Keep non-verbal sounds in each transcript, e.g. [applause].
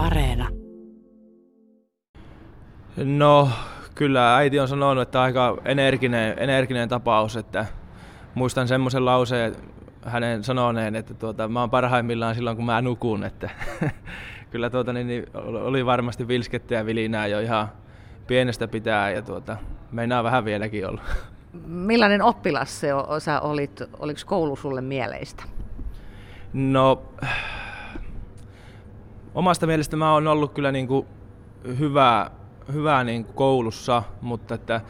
Areena. No, kyllä äiti on sanonut, että aika energinen, energinen tapaus, että muistan semmoisen lauseen hänen sanoneen, että tuota, mä oon parhaimmillaan silloin, kun mä nukun, että [laughs] kyllä tuota, niin, niin, oli varmasti vilskettä ja vilinää jo ihan pienestä pitää ja tuota, meinaa vähän vieläkin olla. Millainen oppilas se sä olit? Oliko koulu sulle mieleistä? No, omasta mielestä mä oon ollut kyllä niin kuin hyvä, hyvä niin kuin koulussa, mutta että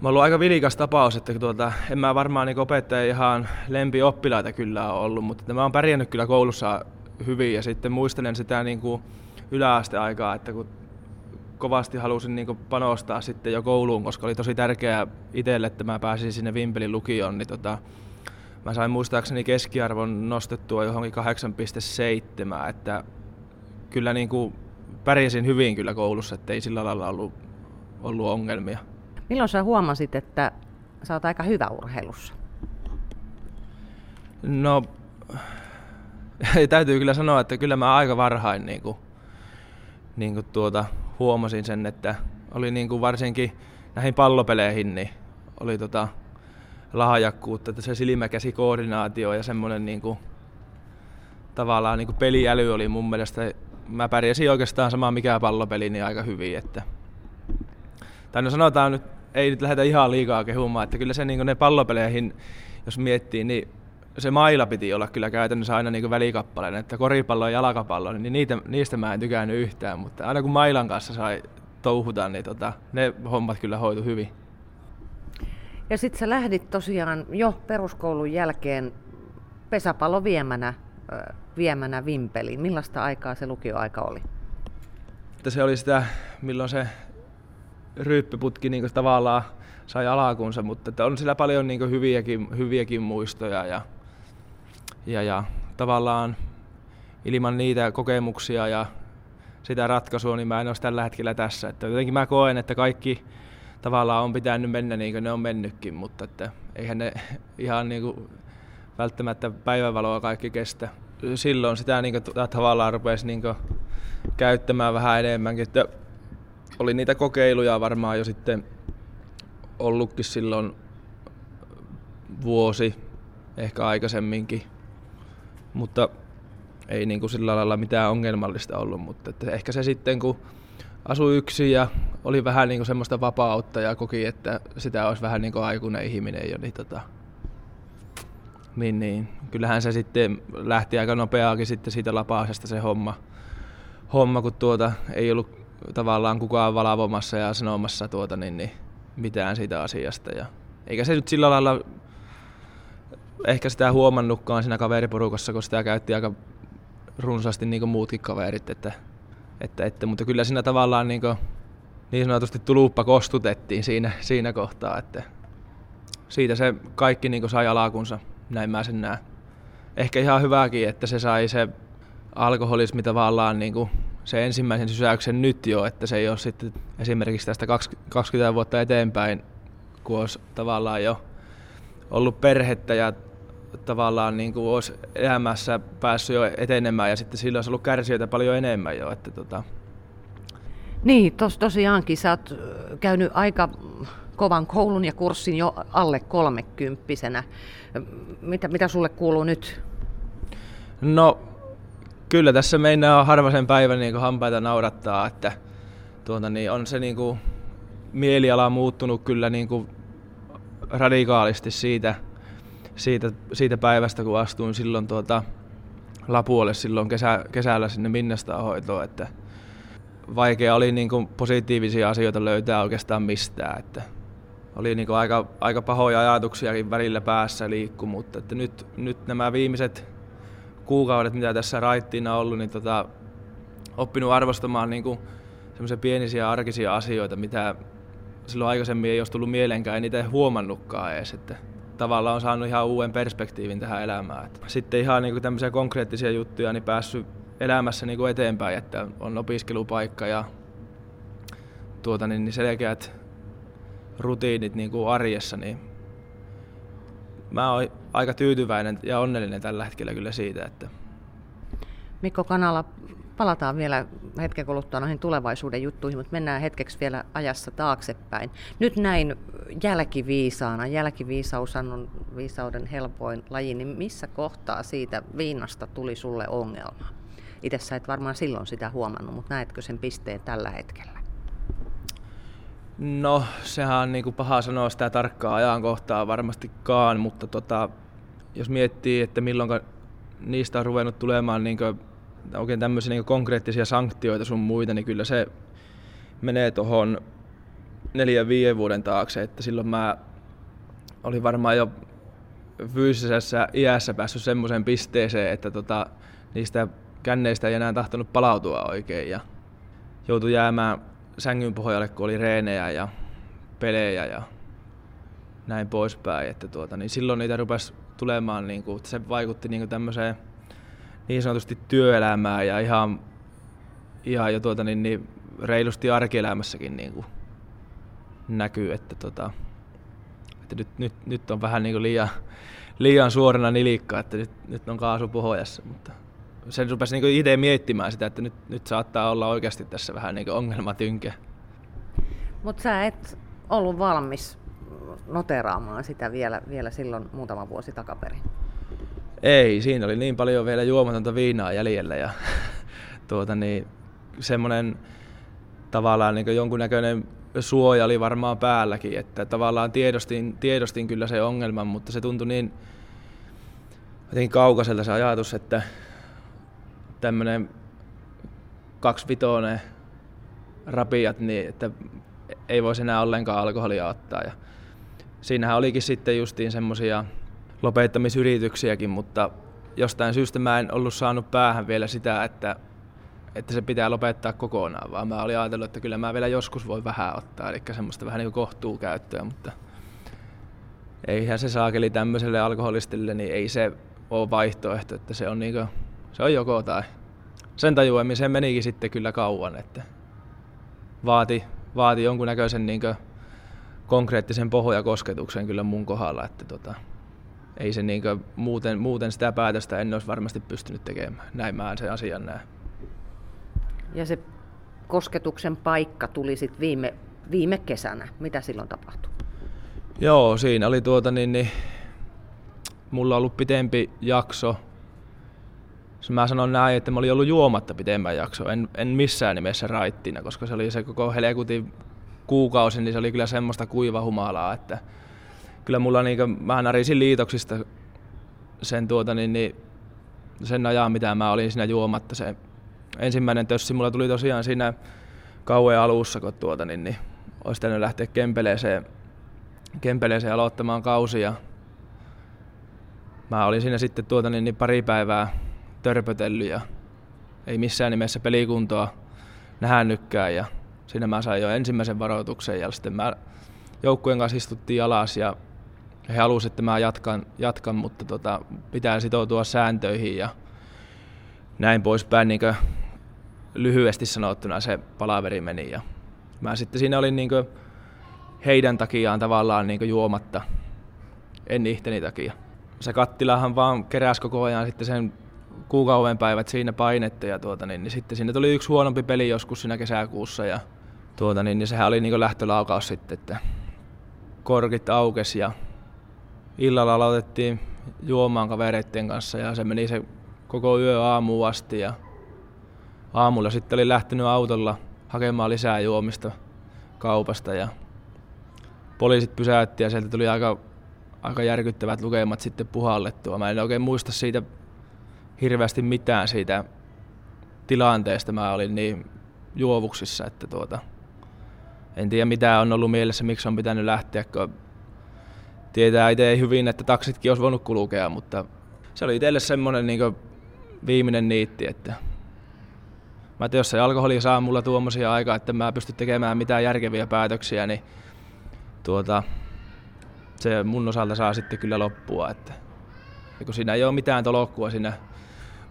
Mä ollut aika vilikas tapaus, että tuota, en mä varmaan niin opettaja ihan lempi oppilaita kyllä ole ollut, mutta mä oon pärjännyt kyllä koulussa hyvin ja sitten muistelen sitä niin kuin yläasteaikaa, että kun kovasti halusin niin panostaa sitten jo kouluun, koska oli tosi tärkeää itselle, että mä pääsin sinne Vimpelin lukioon, niin tota, mä sain muistaakseni keskiarvon nostettua johonkin 8,7, että kyllä niin kuin pärjäsin hyvin kyllä koulussa, ettei sillä lailla ollut, ollut ongelmia. Milloin sä huomasit, että sä oot aika hyvä urheilussa? No, [laughs] täytyy kyllä sanoa, että kyllä mä aika varhain niin kuin, niin kuin tuota, huomasin sen, että oli niin kuin varsinkin näihin pallopeleihin, niin oli tota lahjakkuutta, että se silmäkäsikoordinaatio ja semmoinen niin kuin, tavallaan niin kuin peliäly oli mun mielestä, mä pärjäsin oikeastaan sama mikä pallopeli niin aika hyvin, että tai no sanotaan nyt, ei nyt lähdetä ihan liikaa kehumaan, että kyllä se niin ne pallopeleihin, jos miettii, niin se maila piti olla kyllä käytännössä aina niin välikappaleena, että koripallo ja jalkapallo, niin niitä, niistä mä en tykännyt yhtään, mutta aina kun mailan kanssa sai touhuta, niin tota, ne hommat kyllä hoitu hyvin. Ja sitten sä lähdit tosiaan jo peruskoulun jälkeen pesäpallo viemänä, viemänä Vimpeliin. Millaista aikaa se lukioaika oli? Että se oli sitä, milloin se ryyppiputki niin tavallaan sai alakunsa, mutta että on sillä paljon niin hyviäkin, hyviäkin muistoja ja, ja, ja tavallaan ilman niitä kokemuksia ja sitä ratkaisua, niin mä en olisi tällä hetkellä tässä. Että jotenkin mä koen, että kaikki tavallaan on pitänyt mennä niin kuin ne on mennytkin, mutta että eihän ne ihan niin kuin välttämättä päivänvaloa kaikki kestä. Silloin sitä niin kuin, tavallaan rupesi niin kuin käyttämään vähän enemmänkin. Että oli niitä kokeiluja varmaan jo sitten ollutkin silloin vuosi, ehkä aikaisemminkin, mutta ei niin kuin sillä lailla mitään ongelmallista ollut, mutta että ehkä se sitten kun asui yksin ja oli vähän niin kuin semmoista vapautta ja koki, että sitä olisi vähän niin kuin aikuinen ihminen jo, niin, tota, niin, niin kyllähän se sitten lähti aika nopeaakin sitten siitä lapaasesta se homma, homma kun tuota ei ollut tavallaan kukaan valvomassa ja sanomassa tuota, niin, niin mitään siitä asiasta. Ja, eikä se nyt sillä lailla ehkä sitä huomannutkaan siinä kaveriporukassa, kun sitä käytti aika runsaasti niin muutkin kaverit. Että, että, että, mutta kyllä siinä tavallaan niin, kuin, niin sanotusti tuluppa kostutettiin siinä, siinä kohtaa. Että siitä se kaikki niin sai alakunsa, näin mä sen näen. Ehkä ihan hyväkin, että se sai se alkoholismi tavallaan niin kuin se ensimmäisen sysäyksen nyt jo, että se ei ole sitten esimerkiksi tästä 20 vuotta eteenpäin, kun olisi tavallaan jo ollut perhettä ja tavallaan niin kuin olisi elämässä päässyt jo etenemään ja sitten silloin olisi ollut kärsijöitä paljon enemmän jo. Että tota. Niin, tos, tosiaankin sä oot käynyt aika kovan koulun ja kurssin jo alle kolmekymppisenä. Mitä, mitä sulle kuuluu nyt? No kyllä tässä meinaa harvaisen päivän niin hampaita naurattaa, että tuota, niin on se niin kuin, mieliala muuttunut kyllä niin kuin, radikaalisti siitä, siitä, siitä päivästä, kun astuin silloin tuota, Lapuolle silloin kesä, kesällä sinne Minnastaan hoitoon, että vaikea oli niin kuin, positiivisia asioita löytää oikeastaan mistään, että oli niin kuin, aika, aika pahoja ajatuksiakin välillä päässä liikku, mutta että nyt, nyt nämä viimeiset kuukaudet, mitä tässä raittiina ollut, niin tota, oppinut arvostamaan niin kuin semmoisia pienisiä arkisia asioita, mitä silloin aikaisemmin ei olisi tullut mieleenkään, niitä ei huomannutkaan edes. Että tavallaan on saanut ihan uuden perspektiivin tähän elämään. Sitten ihan niin kuin tämmöisiä konkreettisia juttuja niin päässyt elämässä niin kuin eteenpäin, että on opiskelupaikka ja tuota, niin selkeät rutiinit niin kuin arjessa, niin mä oon aika tyytyväinen ja onnellinen tällä hetkellä kyllä siitä. Että... Mikko Kanala, palataan vielä hetken kuluttua noihin tulevaisuuden juttuihin, mutta mennään hetkeksi vielä ajassa taaksepäin. Nyt näin jälkiviisaana, jälkiviisaus on viisauden helpoin laji, niin missä kohtaa siitä viinasta tuli sulle ongelma? Itse sä et varmaan silloin sitä huomannut, mutta näetkö sen pisteen tällä hetkellä? No, sehän on niin kuin paha sanoa sitä tarkkaa ajankohtaa varmastikaan, mutta tota, jos miettii, että milloin niistä on ruvennut tulemaan niin kuin, oikein tämmöisiä niin konkreettisia sanktioita sun muita, niin kyllä se menee tuohon neljän viiden vuoden taakse, että silloin mä olin varmaan jo fyysisessä iässä päässyt semmoiseen pisteeseen, että tota, niistä känneistä ei enää tahtonut palautua oikein ja joutui jäämään sängyn pohjalle, kun oli reenejä ja pelejä ja näin poispäin. Että tuota, niin silloin niitä rupesi tulemaan, niin kuin, se vaikutti niin kuin niin sanotusti työelämään ja ihan, ihan jo tuota, niin, niin reilusti arkielämässäkin niin kuin näkyy, että, tota, että nyt, nyt, nyt, on vähän niin kuin liian, liian suorana nilikka, että nyt, nyt on kaasu pohjassa, mutta sen rupesi niin itse miettimään sitä, että nyt, nyt saattaa olla oikeasti tässä vähän niin ongelmatynkä. Mutta sä et ollut valmis noteraamaan sitä vielä, vielä silloin muutama vuosi takaperin? Ei, siinä oli niin paljon vielä juomatonta viinaa jäljellä ja [laughs] tuota niin, semmoinen tavallaan niin jonkunnäköinen suoja oli varmaan päälläkin, että tavallaan tiedostin, tiedostin kyllä se ongelman, mutta se tuntui niin jotenkin kaukaiselta se ajatus, että tämmöinen kaksivitoinen rapiat, niin että ei voisi enää ollenkaan alkoholia ottaa. Ja siinähän olikin sitten justiin semmoisia lopettamisyrityksiäkin, mutta jostain syystä mä en ollut saanut päähän vielä sitä, että, että se pitää lopettaa kokonaan, vaan mä olin ajatellut, että kyllä mä vielä joskus voi vähän ottaa, eli semmoista vähän niin kuin käyttöä, mutta eihän se saakeli tämmöiselle alkoholistille, niin ei se ole vaihtoehto, että se on, niin kuin, se on joko tai. Sen tajuamiseen menikin sitten kyllä kauan, että vaati, vaati jonkunnäköisen niin konkreettisen pohjakosketuksen kyllä mun kohdalla, että tota, ei se niin muuten, muuten sitä päätöstä en olisi varmasti pystynyt tekemään. Näin mä sen asian näen. Ja se kosketuksen paikka tuli sitten viime, viime kesänä. Mitä silloin tapahtui? Joo, siinä oli tuota niin, niin mulla ollut pitempi jakso. Mä sanon näin, että mä olin ollut juomatta pitemmän jakso. En, en missään nimessä raittina, koska se oli se koko helekutin kuukausi, niin se oli kyllä semmoista kuivahumalaa, että kyllä mulla niin kuin, mä närisin liitoksista sen, tuota, niin, niin, sen ajan, mitä mä olin siinä juomatta. Se ensimmäinen tössi mulla tuli tosiaan siinä kauan alussa, kun tuota, niin, niin, olisi täytynyt lähteä kempeleeseen, kempeleeseen aloittamaan kausia. Mä olin siinä sitten tuota, niin, niin pari päivää törpötellyt ja ei missään nimessä pelikuntoa nähnytkään ja siinä mä sain jo ensimmäisen varoituksen ja sitten mä joukkueen kanssa istuttiin alas ja he halusivat, että mä jatkan, jatkan mutta tota, pitää sitoutua sääntöihin ja näin poispäin niin lyhyesti sanottuna se palaveri meni. Ja mä sitten siinä olin niin heidän takiaan tavallaan niin juomatta, en ihteni takia. Se kattilahan vaan keräsi koko ajan sitten sen kuukauden päivät siinä painetta ja tuota, niin, niin sitten sinne tuli yksi huonompi peli joskus siinä kesäkuussa ja tuota, niin, niin sehän oli niin lähtölaukaus sitten, että korkit aukesi ja illalla aloitettiin juomaan kavereiden kanssa ja se meni se koko yö aamuun asti ja aamulla sitten oli lähtenyt autolla hakemaan lisää juomista kaupasta ja poliisit pysäytti ja sieltä tuli aika, aika järkyttävät lukemat sitten puhallettua. Mä en oikein muista siitä hirveästi mitään siitä tilanteesta. Mä olin niin juovuksissa, että tuota, en tiedä mitä on ollut mielessä, miksi on pitänyt lähteä, kun tietää itse hyvin, että taksitkin olisi voinut kulkea, mutta se oli itselle semmoinen niin viimeinen niitti, että mä että jos se alkoholi saa mulla tuommoisia aikaa, että mä pystyn tekemään mitään järkeviä päätöksiä, niin tuota, se mun osalta saa sitten kyllä loppua. Että, kun siinä ei ole mitään tolokkua siinä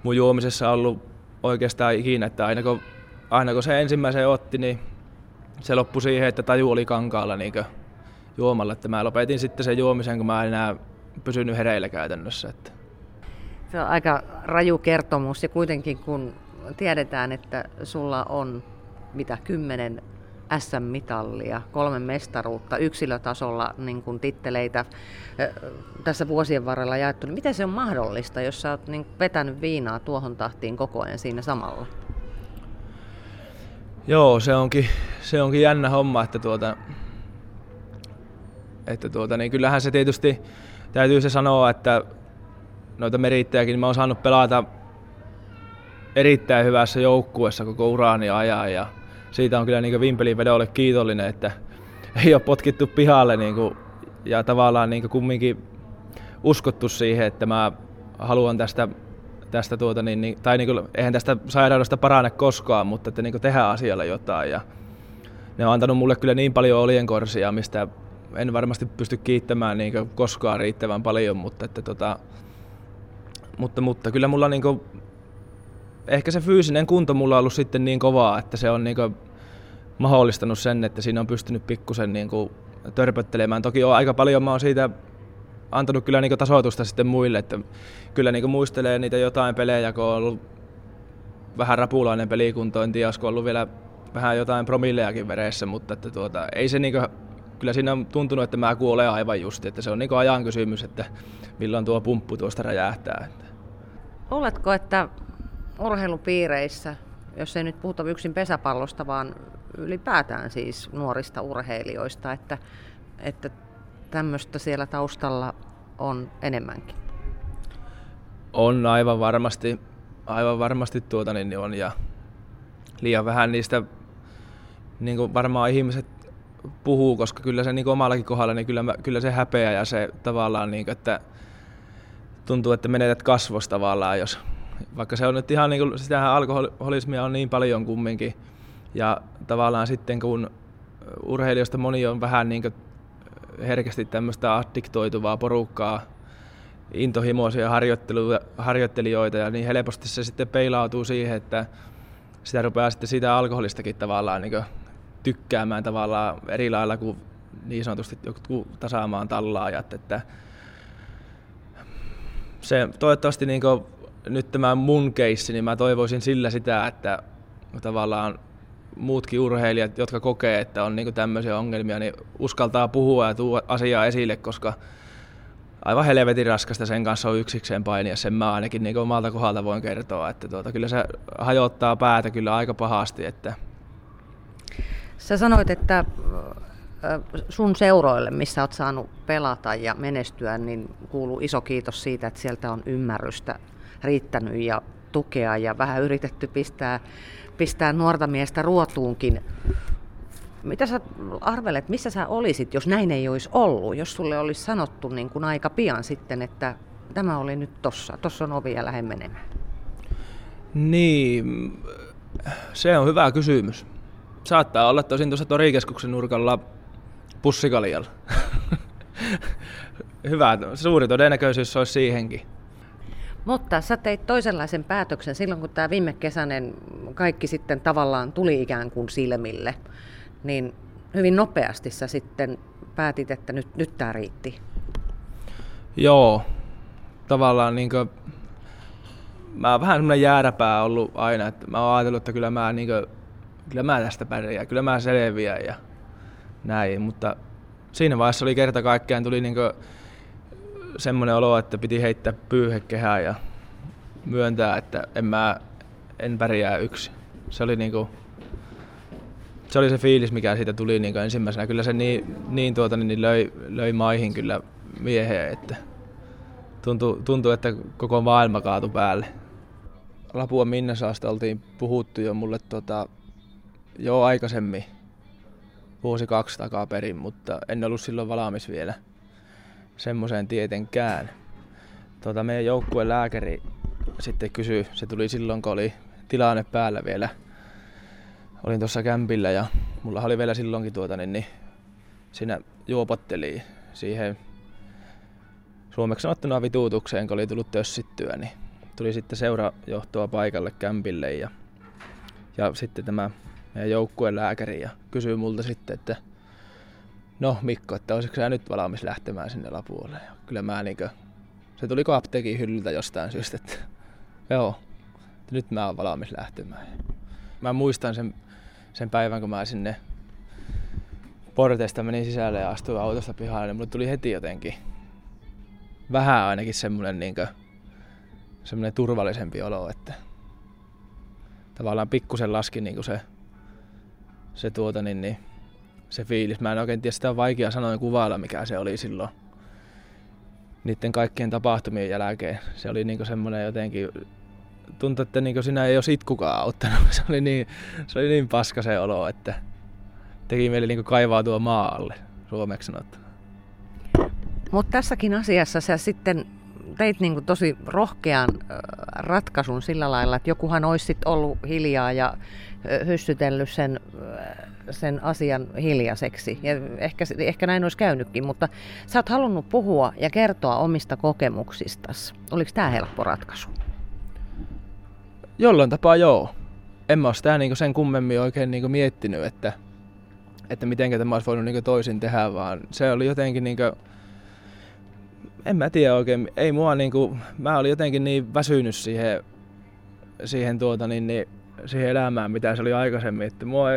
mun juomisessa ollut oikeastaan ikinä, että aina kun, aina kun se ensimmäisen otti, niin se loppui siihen, että taju oli kankaalla niin juomalla. Että mä lopetin sitten sen juomisen, kun mä en enää pysynyt hereillä käytännössä. Että. Se on aika raju kertomus ja kuitenkin kun tiedetään, että sulla on mitä kymmenen SM-mitallia, kolme mestaruutta, yksilötasolla niin kuin titteleitä tässä vuosien varrella jaettu, niin miten se on mahdollista, jos sä oot niin vetänyt viinaa tuohon tahtiin koko ajan siinä samalla? Joo, se onkin, se onkin jännä homma, että tuota, että tuota, niin kyllähän se tietysti täytyy se sanoa, että noita merittäjäkin, niin mä oon saanut pelata erittäin hyvässä joukkueessa koko uraani ajan ja siitä on kyllä niin Vimpelin vedolle kiitollinen, että ei ole potkittu pihalle niin kuin, ja tavallaan niin kumminkin uskottu siihen, että mä haluan tästä, tästä tuota, niin, niin, tai niin kuin, eihän tästä sairaudesta parane koskaan, mutta että niin tehdään asialle jotain ja ne on antanut mulle kyllä niin paljon olienkorsia, mistä en varmasti pysty kiittämään niin koskaan riittävän paljon, mutta, että tota, mutta, mutta kyllä mulla niin kuin, ehkä se fyysinen kunto mulla on ollut sitten niin kovaa, että se on niin kuin mahdollistanut sen, että siinä on pystynyt pikkusen niin kuin törpöttelemään. Toki on aika paljon mä oon siitä antanut kyllä niin tasoitusta sitten muille, että kyllä niin muistelee niitä jotain pelejä, kun on ollut vähän rapulainen pelikunto, en tiedä, ollut vielä vähän jotain promillejakin veressä, mutta että tuota, ei se niin kuin, kyllä siinä on tuntunut, että mä kuolen aivan just, että se on niin ajan kysymys, että milloin tuo pumppu tuosta räjähtää. Oletko, että urheilupiireissä, jos ei nyt puhuta yksin pesäpallosta, vaan ylipäätään siis nuorista urheilijoista, että, että tämmöistä siellä taustalla on enemmänkin? On aivan varmasti, aivan varmasti tuota niin on ja liian vähän niistä niin kuin varmaan ihmiset puhuu, koska kyllä se niin kuin omallakin kohdalla, niin kyllä, kyllä se häpeä ja se tavallaan, niin kuin, että tuntuu, että menetät kasvosta tavallaan, jos vaikka se on nyt ihan niin kuin, sitähän alkoholismia on niin paljon kumminkin, ja tavallaan sitten kun urheilijoista moni on vähän niin kuin herkästi tämmöistä addiktoituvaa porukkaa, intohimoisia harjoittelijoita, ja niin helposti se sitten peilautuu siihen, että sitä rupeaa sitten siitä alkoholistakin tavallaan niin tykkäämään tavallaan eri lailla kuin niin sanotusti joku tasaamaan tallaajat, että se toivottavasti niin nyt tämä mun keissi, niin mä toivoisin sillä sitä, että tavallaan muutkin urheilijat, jotka kokee, että on niin tämmöisiä ongelmia, niin uskaltaa puhua ja tuoda asiaa esille, koska aivan helvetin raskasta sen kanssa on yksikseen painia. Sen mä ainakin niin omalta kohdalta voin kertoa, että tuota, kyllä se hajottaa päätä kyllä aika pahasti. Että... Sä sanoit, että sun seuroille, missä olet saanut pelata ja menestyä, niin kuuluu iso kiitos siitä, että sieltä on ymmärrystä riittänyt ja tukea ja vähän yritetty pistää, pistää nuorta miestä ruotuunkin. Mitä sä arvelet, missä sä olisit, jos näin ei olisi ollut? Jos sulle olisi sanottu niin kuin aika pian sitten, että tämä oli nyt tossa, tossa on ovi ja lähde menemään. Niin, se on hyvä kysymys. Saattaa olla tosin tuossa torikeskuksen nurkalla pussikaljalla. [laughs] hyvä, suuri todennäköisyys olisi siihenkin. Mutta sä teit toisenlaisen päätöksen silloin, kun tämä viime kesäinen kaikki sitten tavallaan tuli ikään kuin silmille, niin hyvin nopeasti sä sitten päätit, että nyt, nyt tämä riitti. Joo, tavallaan niin kuin, mä oon vähän semmoinen jääräpää ollut aina, että mä oon ajatellut, että kyllä mä, niin kuin, kyllä mä tästä pärjään, kyllä mä selviän ja näin, mutta siinä vaiheessa oli kerta kaikkiaan tuli niin kuin, semmoinen olo, että piti heittää pyyhekehää ja myöntää, että en mä en pärjää yksi. Se oli niinku, se oli se fiilis, mikä siitä tuli niinku ensimmäisenä. Kyllä se niin, niin, tuota, niin löi, löi maihin kyllä miehen, että tuntui, tuntui, että koko maailma kaatui päälle. Lapua Minnesaasta oltiin puhuttu jo mulle tota, jo aikaisemmin, vuosi kaksi takaperin, mutta en ollut silloin valmis vielä semmoiseen tietenkään. Tota, meidän joukkueen lääkäri sitten kysyi, se tuli silloin kun oli tilanne päällä vielä. Olin tuossa kämpillä ja mulla oli vielä silloinkin tuota, niin, niin siinä juopotteli siihen suomeksi sanottuna vituutukseen, kun oli tullut tössittyä, niin tuli sitten seurajohtoa paikalle kämpille ja, ja sitten tämä meidän joukkueen lääkäri ja kysyi multa sitten, että no Mikko, että olisiko sä nyt valmis lähtemään sinne Lapuolle. Ja kyllä mä niinkö, se tuli apteekin hyllyltä jostain syystä, että [laughs] joo, että nyt mä oon valmis lähtemään. Mä muistan sen, sen päivän, kun mä sinne porteista menin sisälle ja astuin autosta pihalle, niin mulle tuli heti jotenkin vähän ainakin semmoinen niin semmoinen turvallisempi olo, että tavallaan pikkusen laski niin se, se, tuota, niin, niin, se fiilis. Mä en oikein tiedä, sitä on vaikea sanoa kuvailla, mikä se oli silloin niiden kaikkien tapahtumien jälkeen. Se oli niin semmoinen jotenkin, tuntui, että niin sinä ei olisi itkukaan auttanut. [laughs] Se oli niin, se oli niin paska se olo, että teki meille niin kaivaa tuo maalle, suomeksi sanottuna. Mutta tässäkin asiassa sä sitten teit niin kuin tosi rohkean ratkaisun sillä lailla, että jokuhan olisi sit ollut hiljaa ja hyssytellyt sen, sen asian hiljaiseksi. Ja ehkä, ehkä näin olisi käynytkin, mutta sä oot halunnut puhua ja kertoa omista kokemuksistasi. Oliko tämä helppo ratkaisu? Jollain tapaa joo. En mä ole sitä niin sen kummemmin oikein niin miettinyt, että, että miten tämä olisi voinut niin toisin tehdä, vaan se oli jotenkin niin kuin, en mä tiedä oikein, ei mua niinku, mä olin jotenkin niin väsynyt siihen, siihen, tuota, niin, niin, siihen elämään, mitä se oli aikaisemmin, että mua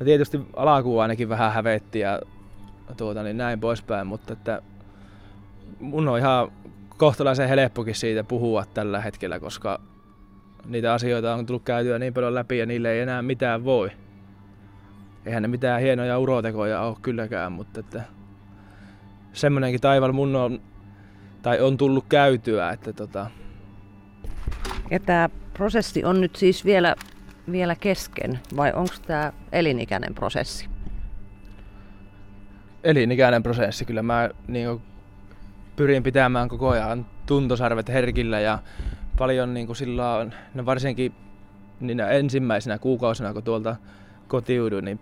no tietysti alkuun ainakin vähän hävetti ja tuota, niin näin poispäin, mutta että mun on ihan kohtalaisen helppokin siitä puhua tällä hetkellä, koska niitä asioita on tullut käytyä niin paljon läpi ja niille ei enää mitään voi. Eihän ne mitään hienoja urotekoja ole kylläkään, mutta että semmoinenkin taival mun on tai on tullut käytyä. Että tota. Ja tämä prosessi on nyt siis vielä, vielä kesken vai onko tämä elinikäinen prosessi? Elinikäinen prosessi. Kyllä mä niin pyrin pitämään koko ajan tuntosarvet herkillä ja paljon niin kuin silloin, no varsinkin niin ensimmäisenä kuukausina, kun tuolta kotiuduin, niin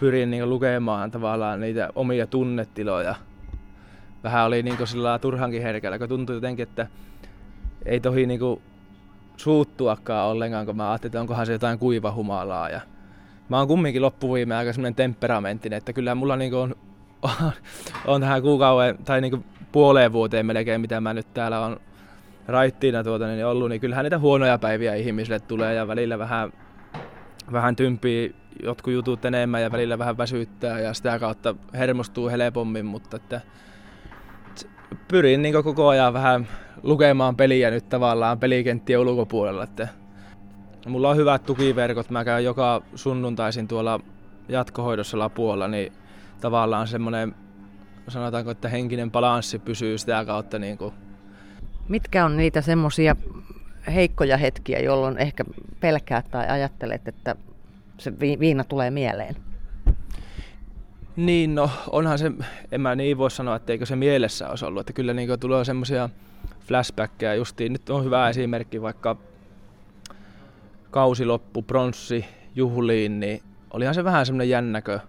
pyrin niin lukemaan tavallaan niitä omia tunnetiloja – vähän oli niin sillä turhankin herkällä, kun tuntui jotenkin, että ei tohi niin suuttuakaan ollenkaan, kun mä ajattelin, että onkohan se jotain kuivahumalaa. Ja mä oon kumminkin loppuviime aika semmoinen temperamenttinen, että kyllä mulla niin on, on, on, tähän kuukauden tai niin puoleen vuoteen melkein, mitä mä nyt täällä on raittiina tuota, niin ollut, niin kyllähän niitä huonoja päiviä ihmisille tulee ja välillä vähän, vähän tympii jotkut jutut enemmän ja välillä vähän väsyttää ja sitä kautta hermostuu helpommin, mutta että pyrin niin koko ajan vähän lukemaan peliä nyt tavallaan pelikenttien ulkopuolella. Että mulla on hyvät tukiverkot, mä käyn joka sunnuntaisin tuolla jatkohoidossa lapuolla, niin tavallaan semmoinen, sanotaanko, että henkinen balanssi pysyy sitä kautta. Niin kuin. Mitkä on niitä semmoisia heikkoja hetkiä, jolloin ehkä pelkäät tai ajattelet, että se viina tulee mieleen? Niin, no onhan se, en mä niin voi sanoa, että eikö se mielessä olisi ollut, että kyllä niin tulee semmoisia flashbackkejä justiin. Nyt on hyvä esimerkki vaikka kausi loppu, pronssi, juhliin, niin olihan se vähän semmoinen jännäkö.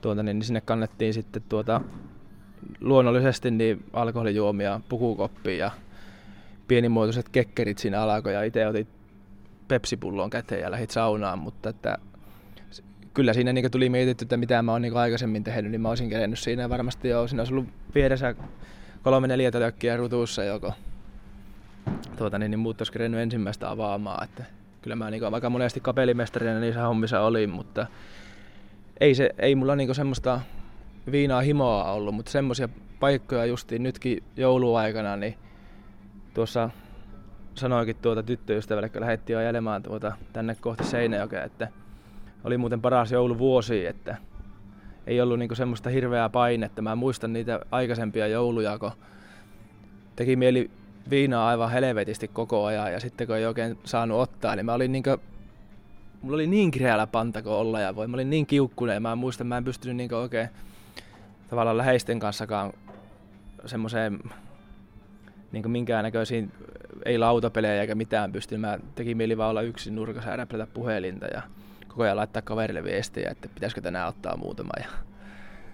Tuota, niin, niin sinne kannettiin sitten tuota, luonnollisesti niin alkoholijuomia pukukoppiin ja pienimuotoiset kekkerit siinä alkoi ja itse otit pepsipullon käteen ja lähit saunaan, mutta että kyllä siinä niin tuli mietitty, että mitä mä oon niin aikaisemmin tehnyt, niin mä olisin kerennyt siinä. Varmasti jo, siinä olisi ollut vieressä kolme neljä tölkkiä rutuussa joko. Tuota, niin, niin muut kerennyt ensimmäistä avaamaan. Että kyllä mä niin vaikka monesti kapellimestarina niissä hommissa olin, mutta ei, se, ei mulla niin semmoista viinaa himoa ollut, mutta semmoisia paikkoja justiin nytkin jouluaikana, niin tuossa sanoikin tuota tyttöystävälle, kun lähdettiin ajelemaan tuota tänne kohti Seinäjokea, että oli muuten paras jouluvuosi, että ei ollut niinku semmoista hirveää painetta. Mä muistan niitä aikaisempia jouluja, kun teki mieli viinaa aivan helvetisti koko ajan ja sitten kun ei oikein saanut ottaa, niin mä olin niinku, mulla oli niin kireällä pantako olla ja voi. Mä olin niin kiukkunen mä muistan, mä en pystynyt niinku oikein tavallaan läheisten kanssakaan semmoiseen niin minkäännäköisiin, ei lautapelejä eikä mitään pysty. Mä tekin mieli vaan olla yksin nurkassa ja puhelinta ja koko ajan laittaa kaverille viestiä, että pitäisikö tänään ottaa muutama ja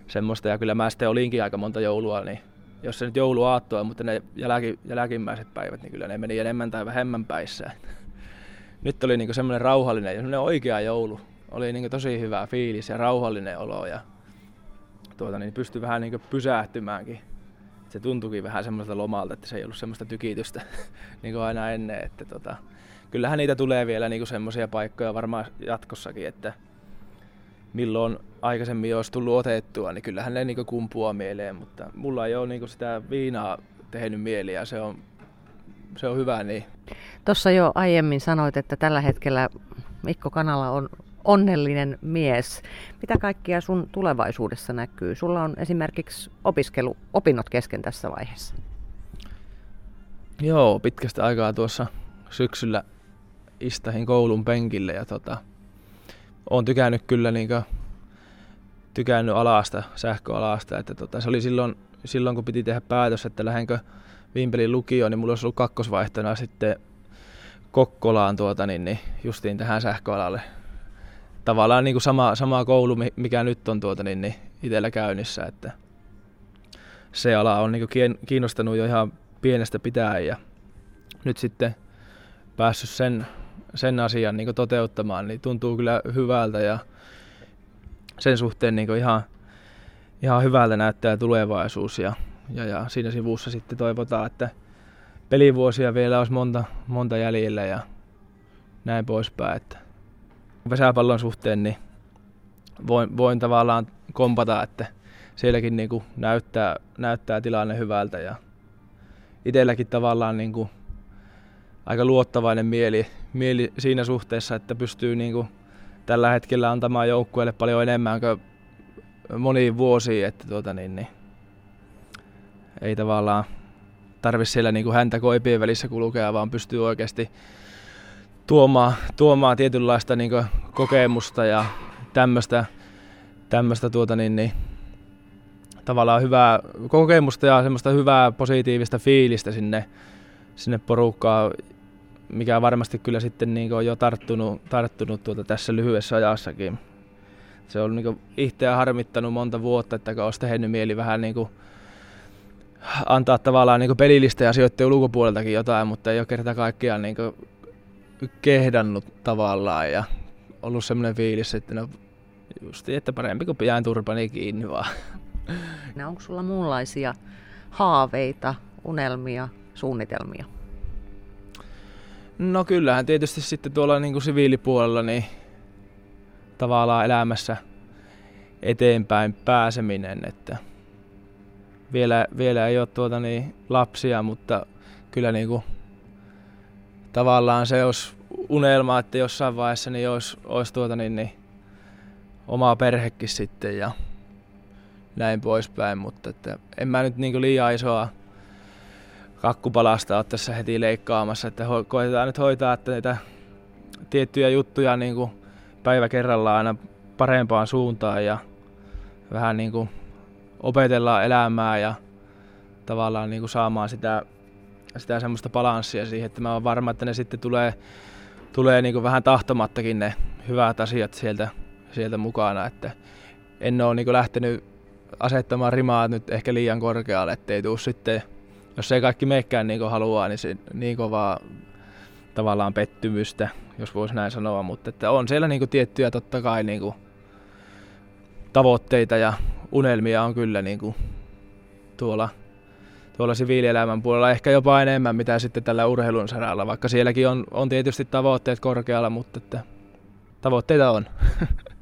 semmoista. Ja kyllä mä sitten olinkin aika monta joulua, niin jos se nyt jouluaattoa, mutta ne jälki, jälkimmäiset päivät, niin kyllä ne meni enemmän tai vähemmän päissä. [laughs] Nyt oli niin semmoinen rauhallinen ja semmoinen oikea joulu. Oli niin tosi hyvä fiilis ja rauhallinen olo ja tuota, niin pystyi vähän niin pysähtymäänkin. Se tuntuikin vähän semmoiselta lomalta, että se ei ollut semmoista tykitystä [laughs] niin kuin aina ennen. Että tota, kyllähän niitä tulee vielä niin semmoisia paikkoja varmaan jatkossakin, että milloin aikaisemmin olisi tullut otettua, niin kyllähän ne niin kumpuaa mieleen, mutta mulla ei ole niin sitä viinaa tehnyt mieli ja se on, se on hyvä niin. Tuossa jo aiemmin sanoit, että tällä hetkellä Mikko Kanala on onnellinen mies. Mitä kaikkia sun tulevaisuudessa näkyy? Sulla on esimerkiksi opiskelu, opinnot kesken tässä vaiheessa. Joo, pitkästä aikaa tuossa syksyllä istahin koulun penkille ja tota, on tykännyt kyllä niinkö, tykännyt alasta, sähköalasta, että tota, se oli silloin, silloin, kun piti tehdä päätös, että lähdenkö Vimpelin lukioon, niin mulla olisi ollut kakkosvaihtona sitten Kokkolaan tuota, niin, niin justiin tähän sähköalalle. Tavallaan niin kuin sama, sama koulu, mikä nyt on tuota, niin, niin itsellä käynnissä, että se ala on niin kuin kiinnostanut jo ihan pienestä pitäen ja nyt sitten päässyt sen, sen asian niin toteuttamaan, niin tuntuu kyllä hyvältä ja sen suhteen niin ihan, ihan hyvältä näyttää tulevaisuus ja, ja, ja siinä sivussa sitten toivotaan, että pelivuosia vielä olisi monta, monta jäljellä ja näin poispäin. Että pesäpallon suhteen niin voin, voin tavallaan kompata, että sielläkin niin kuin näyttää, näyttää tilanne hyvältä ja itselläkin tavallaan niin kuin aika luottavainen mieli, mieli siinä suhteessa, että pystyy niin kuin tällä hetkellä antamaan joukkueelle paljon enemmän kuin moniin vuosiin, että tuota niin, niin ei tavallaan tarvitse siellä niin kuin häntä koipien välissä kulkea, vaan pystyy oikeasti tuomaan, tuomaan tietynlaista niin kuin kokemusta ja tämmöistä, tämmöistä tuota niin, niin, tavallaan hyvää kokemusta ja semmoista hyvää positiivista fiilistä sinne, sinne porukkaan, mikä varmasti kyllä sitten niin on jo tarttunut, tarttunut tuota tässä lyhyessä ajassakin. Se on niin itseä harmittanut monta vuotta, että olisi tehnyt mieli vähän niin kuin antaa tavallaan niin pelillistä ja asioiden ulkopuoleltakin jotain, mutta ei ole kerta kaikkiaan niin kehdannut tavallaan ja ollut semmoinen fiilis, että no just että parempi kuin jään turpani kiinni vaan. Onko sulla muunlaisia haaveita, unelmia, suunnitelmia? No kyllähän tietysti sitten tuolla niin kuin siviilipuolella niin tavallaan elämässä eteenpäin pääseminen, että vielä, vielä ei ole tuota niin lapsia, mutta kyllä niin kuin tavallaan se olisi unelma, että jossain vaiheessa niin olisi, olisi tuota niin, niin omaa perhekin sitten ja näin poispäin, mutta että en mä nyt niin liian isoa kakkupalasta ole tässä heti leikkaamassa, että ho- koitetaan nyt hoitaa, että niitä tiettyjä juttuja niin kuin päivä kerrallaan aina parempaan suuntaan ja vähän niin kuin opetellaan elämää ja tavallaan niin kuin saamaan sitä, sitä semmoista balanssia siihen, että mä oon varma, että ne sitten tulee, tulee niin kuin vähän tahtomattakin ne hyvät asiat sieltä, sieltä mukana, että en ole niin kuin lähtenyt asettamaan rimaa nyt ehkä liian korkealle, ettei tule sitten, jos ei kaikki meikään niin kuin haluaa, niin se, niin kovaa tavallaan pettymystä, jos voisi näin sanoa, mutta että on siellä niin kuin tiettyjä totta kai niin kuin tavoitteita ja unelmia on kyllä niin kuin tuolla, tuolla siviilielämän puolella ehkä jopa enemmän mitä sitten tällä urheilun saralla, vaikka sielläkin on, on tietysti tavoitteet korkealla, mutta että tavoitteita on. [laughs]